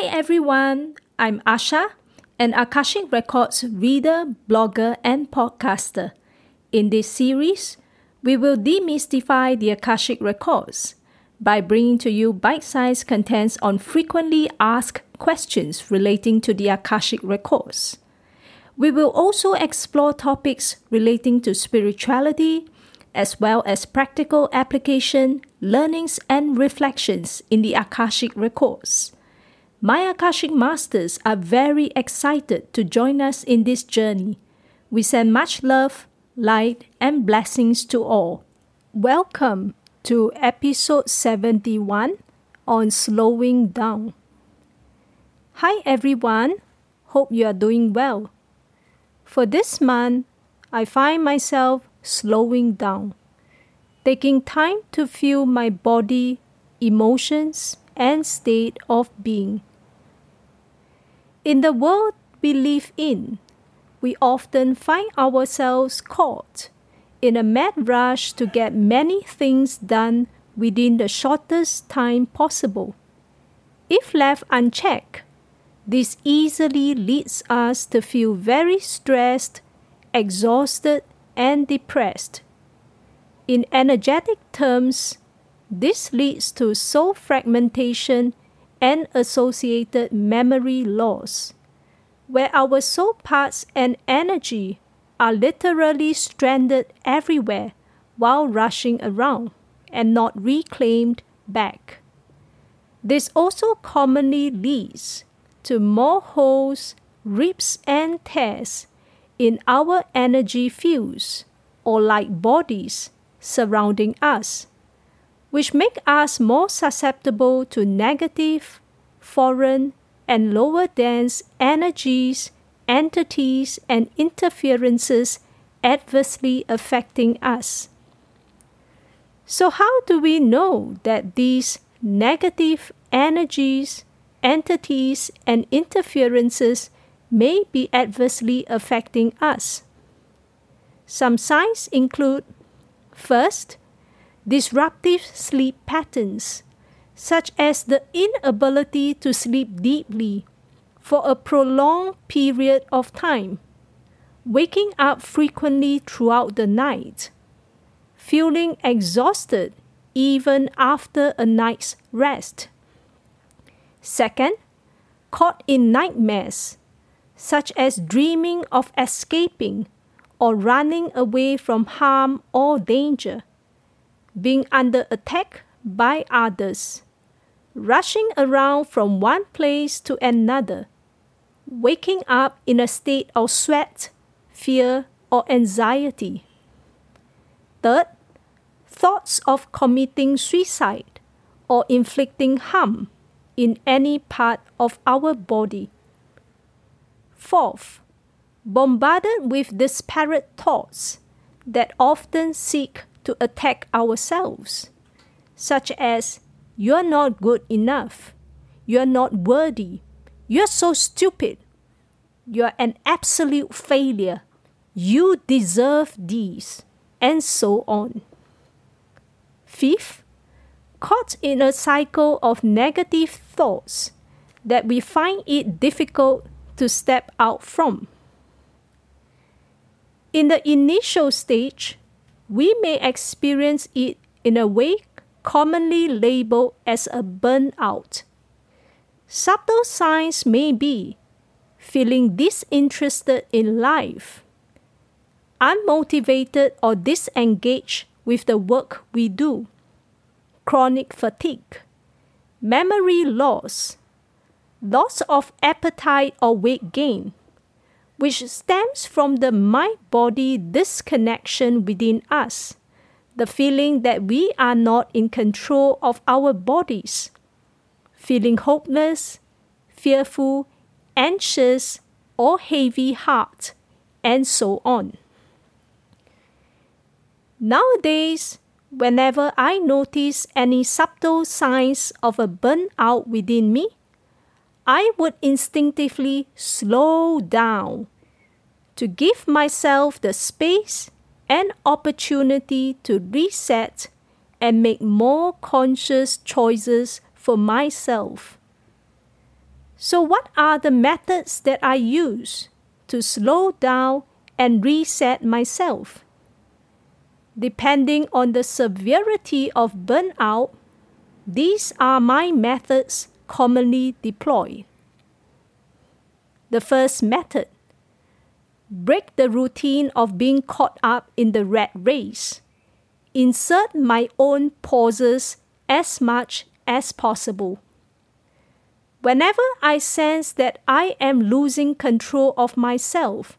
Hi everyone, I'm Asha, an Akashic Records reader, blogger, and podcaster. In this series, we will demystify the Akashic Records by bringing to you bite sized contents on frequently asked questions relating to the Akashic Records. We will also explore topics relating to spirituality, as well as practical application, learnings, and reflections in the Akashic Records. My Akashic Masters are very excited to join us in this journey. We send much love, light, and blessings to all. Welcome to episode 71 on slowing down. Hi everyone, hope you are doing well. For this month, I find myself slowing down, taking time to feel my body, emotions, and state of being. In the world we live in, we often find ourselves caught in a mad rush to get many things done within the shortest time possible. If left unchecked, this easily leads us to feel very stressed, exhausted, and depressed. In energetic terms, this leads to soul fragmentation and associated memory loss, where our soul parts and energy are literally stranded everywhere while rushing around and not reclaimed back. This also commonly leads to more holes, rips, and tears in our energy fields or like bodies surrounding us, which make us more susceptible to negative, foreign, and lower dense energies entities and interferences adversely affecting us. So, how do we know that these negative energies, entities, and interferences may be adversely affecting us? Some signs include first, disruptive sleep patterns, such as the inability to sleep deeply for a prolonged period of time, waking up frequently throughout the night, feeling exhausted even after a night's rest. Second, caught in nightmares, such as dreaming of escaping or running away from harm or danger, being under attack by others, rushing around from one place to another waking up in a state of sweat, fear, or anxiety. Third, thoughts of committing suicide or inflicting harm in any part of our body. Fourth, bombarded with disparate thoughts that often seek to attack ourselves, such as, You're not good enough, you're not worthy, you're so stupid. You're an absolute failure. You deserve these. And so on. Fifth, caught in a cycle of negative thoughts that we find it difficult to step out from. In the initial stage, we may experience it in a way commonly labeled as a burnout. Subtle signs may be feeling disinterested in life, unmotivated or disengaged with the work we do, chronic fatigue, memory loss, loss of appetite or weight gain, which stems from the mind body disconnection within us, the feeling that we are not in control of our bodies feeling hopeless, fearful, anxious, or heavy heart, and so on. Nowadays, whenever I notice any subtle signs of a burnout within me, I would instinctively slow down to give myself the space and opportunity to reset and make more conscious choices for myself. So, what are the methods that I use to slow down and reset myself? Depending on the severity of burnout, these are my methods commonly deployed. The first method break the routine of being caught up in the rat race. Insert my own pauses as much as possible. Whenever I sense that I am losing control of myself,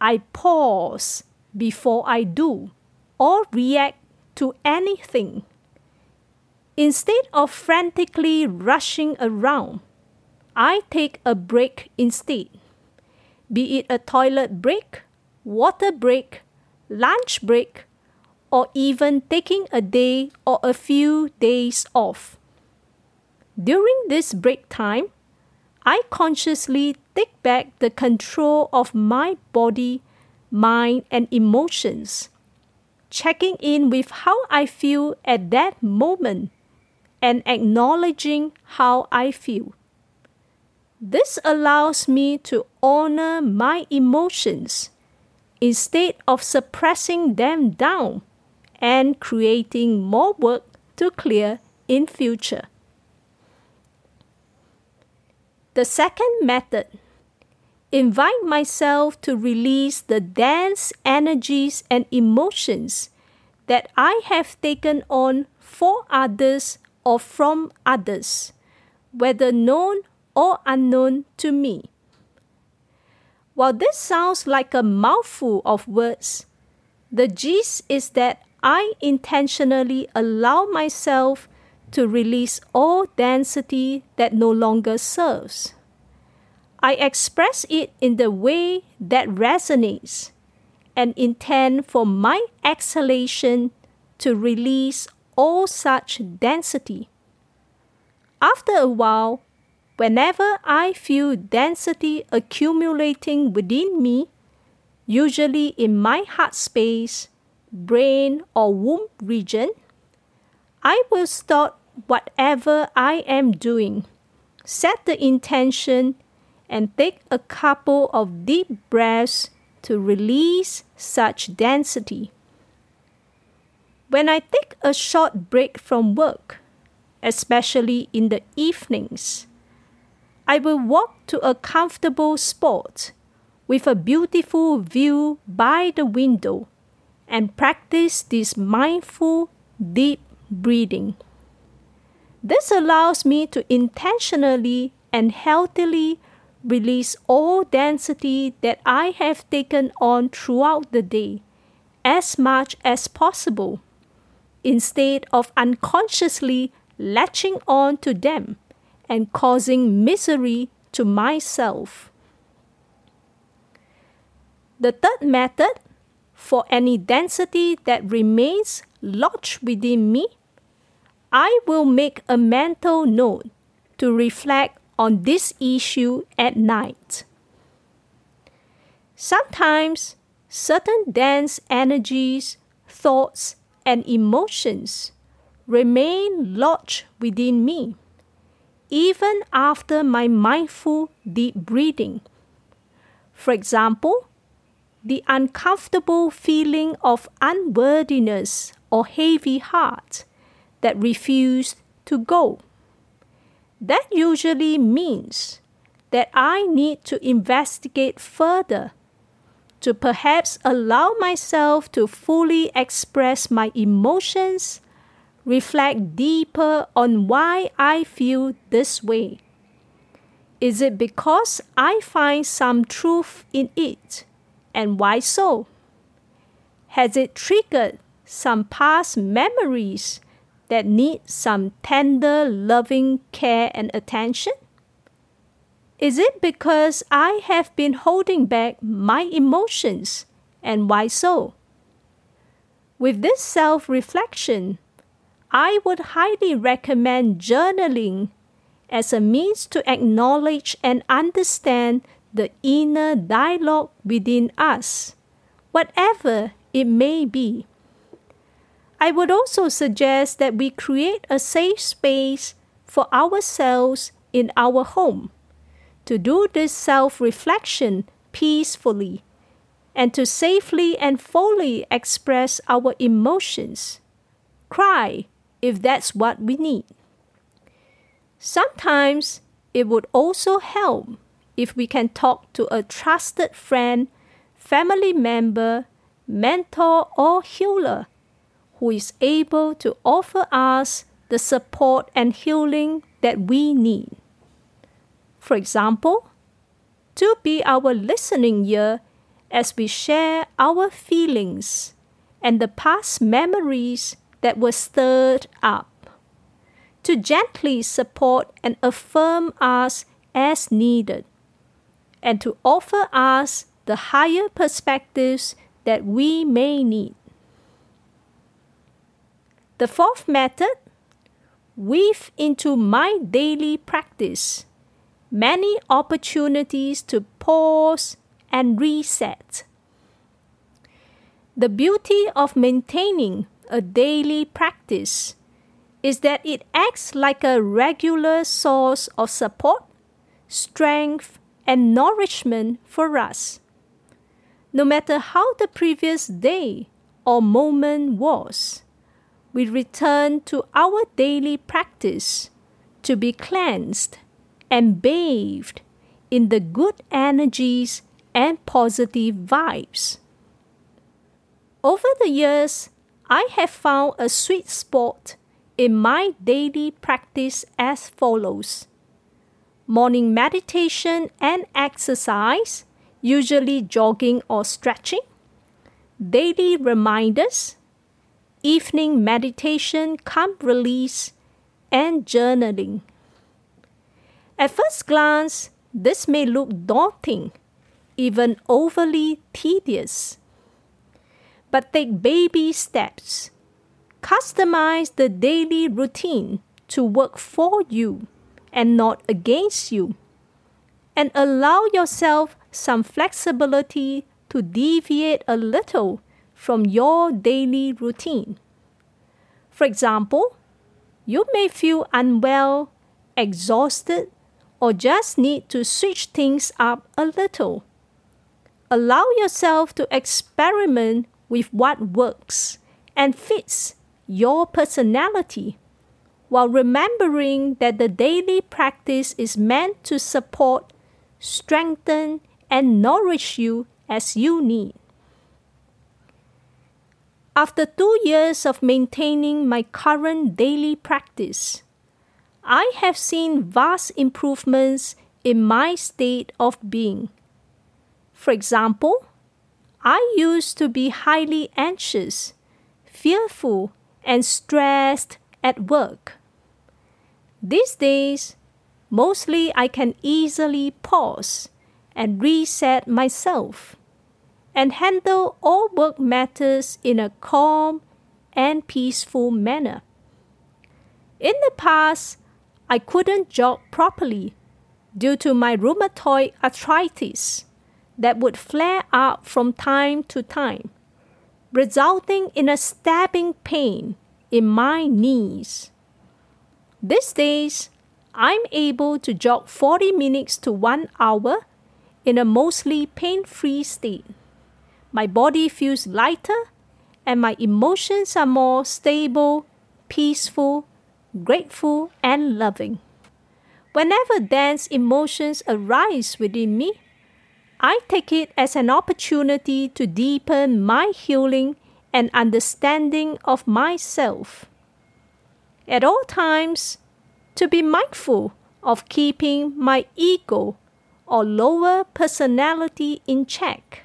I pause before I do or react to anything. Instead of frantically rushing around, I take a break instead. Be it a toilet break, water break, lunch break, or even taking a day or a few days off. During this break time, I consciously take back the control of my body, mind, and emotions, checking in with how I feel at that moment and acknowledging how I feel. This allows me to honor my emotions instead of suppressing them down and creating more work to clear in future. The second method invite myself to release the dense energies and emotions that I have taken on for others or from others, whether known or unknown to me. While this sounds like a mouthful of words, the gist is that I intentionally allow myself to release all density that no longer serves. I express it in the way that resonates and intend for my exhalation to release all such density. After a while, whenever I feel density accumulating within me, usually in my heart space, brain, or womb region, I will stop whatever I am doing, set the intention, and take a couple of deep breaths to release such density. When I take a short break from work, especially in the evenings, I will walk to a comfortable spot with a beautiful view by the window and practice this mindful, deep breathing. This allows me to intentionally and healthily release all density that I have taken on throughout the day as much as possible, instead of unconsciously latching on to them and causing misery to myself. The third method for any density that remains lodged within me, I will make a mental note to reflect on this issue at night. Sometimes certain dense energies, thoughts, and emotions remain lodged within me, even after my mindful deep breathing. For example, the uncomfortable feeling of unworthiness or heavy heart that refused to go. That usually means that I need to investigate further to perhaps allow myself to fully express my emotions, reflect deeper on why I feel this way. Is it because I find some truth in it? and why so? Has it triggered some past memories that need some tender, loving care and attention? Is it because I have been holding back my emotions and why so? With this self reflection, I would highly recommend journaling as a means to acknowledge and understand the inner dialogue within us, whatever it may be. I would also suggest that we create a safe space for ourselves in our home to do this self reflection peacefully and to safely and fully express our emotions. Cry if that's what we need. Sometimes it would also help if we can talk to a trusted friend, family member, mentor, or healer who is able to offer us the support and healing that we need. For example, to be our listening ear as we share our feelings and the past memories that were stirred up, to gently support and affirm us as needed, and to offer us the higher perspectives that we may need. The fourth method weave into my daily practice many opportunities to pause and reset. The beauty of maintaining a daily practice is that it acts like a regular source of support, strength, and nourishment for us. No matter how the previous day or moment was, we return to our daily practice to be cleansed and bathed in the good energies and positive vibes. Over the years, I have found a sweet spot in my daily practice as follows morning meditation and exercise, usually jogging or stretching, daily reminders, evening meditation, calm release, and journaling. At first glance, this may look daunting, even overly tedious. But take baby steps. Customize the daily routine to work for you and not against you. And allow yourself some flexibility to deviate a little from your daily routine. For example, you may feel unwell, exhausted, or just need to switch things up a little. Allow yourself to experiment with what works and fits your personality while remembering that the daily practice is meant to support, strengthen, and nourish you as you need. After two years of maintaining my current daily practice, I have seen vast improvements in my state of being. For example, I used to be highly anxious, fearful, and stressed at work. These days, mostly I can easily pause and reset myself and handle all work matters in a calm and peaceful manner. In the past, I couldn't jog properly due to my rheumatoid arthritis that would flare up from time to time, resulting in a stabbing pain in my knees. These days, I'm able to jog 40 minutes to one hour in a mostly pain free state. My body feels lighter and my emotions are more stable, peaceful, grateful, and loving. Whenever dense emotions arise within me, I take it as an opportunity to deepen my healing and understanding of myself. At all times, to be mindful of keeping my ego or lower personality in check.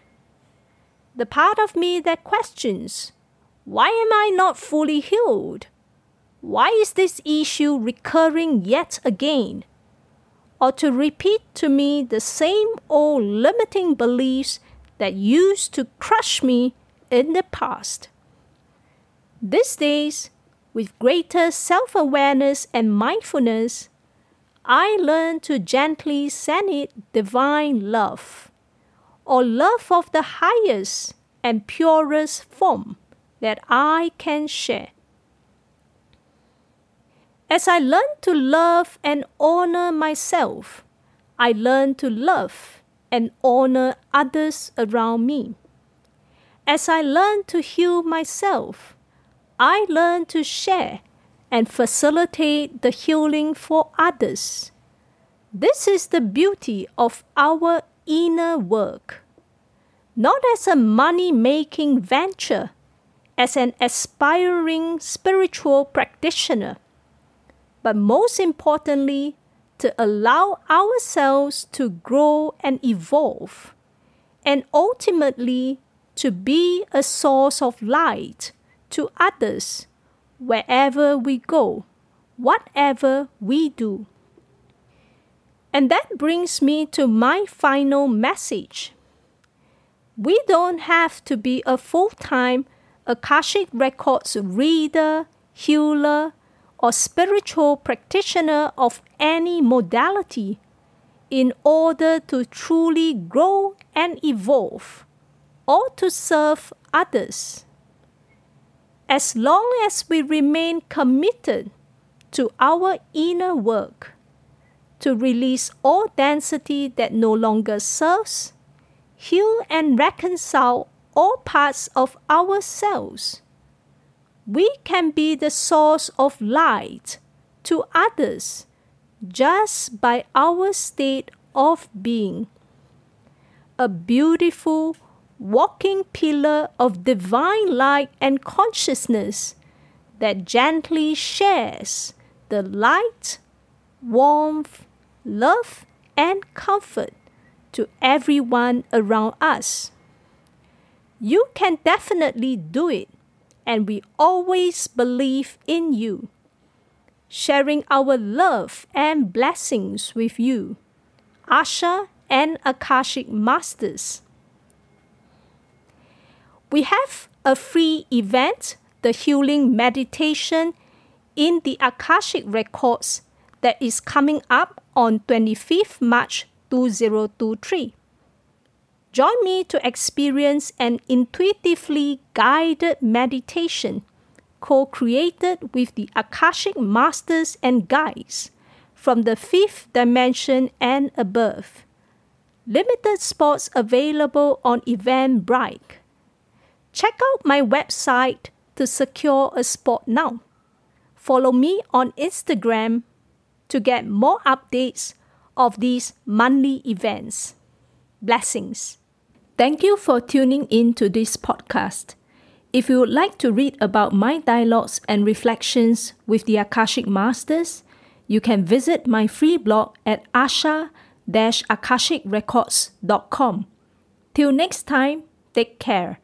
The part of me that questions, why am I not fully healed? Why is this issue recurring yet again? Or to repeat to me the same old limiting beliefs that used to crush me in the past. These days, with greater self awareness and mindfulness, I learn to gently send it divine love, or love of the highest and purest form that I can share. As I learn to love and honor myself, I learn to love and honor others around me. As I learn to heal myself, I learn to share and facilitate the healing for others. This is the beauty of our inner work. Not as a money making venture, as an aspiring spiritual practitioner, but most importantly, to allow ourselves to grow and evolve, and ultimately to be a source of light to others wherever we go, whatever we do. And that brings me to my final message. We don't have to be a full time Akashic Records reader, healer, or spiritual practitioner of any modality in order to truly grow and evolve or to serve others. As long as we remain committed to our inner work, to release all density that no longer serves, heal and reconcile all parts of ourselves, we can be the source of light to others just by our state of being. A beautiful walking pillar of divine light and consciousness that gently shares the light, warmth, love, and comfort to everyone around us. You can definitely do it and we always believe in you. Sharing our love and blessings with you, Asha and Akashic Masters. We have a free event, the Healing Meditation in the Akashic Records, that is coming up on 25th March 2023. Join me to experience an intuitively guided meditation co created with the Akashic Masters and Guides from the fifth dimension and above. Limited spots available on Eventbrite. Check out my website to secure a spot now. Follow me on Instagram to get more updates of these monthly events. Blessings. Thank you for tuning in to this podcast. If you would like to read about my dialogues and reflections with the Akashic Masters, you can visit my free blog at asha-akashicrecords.com. Till next time, take care.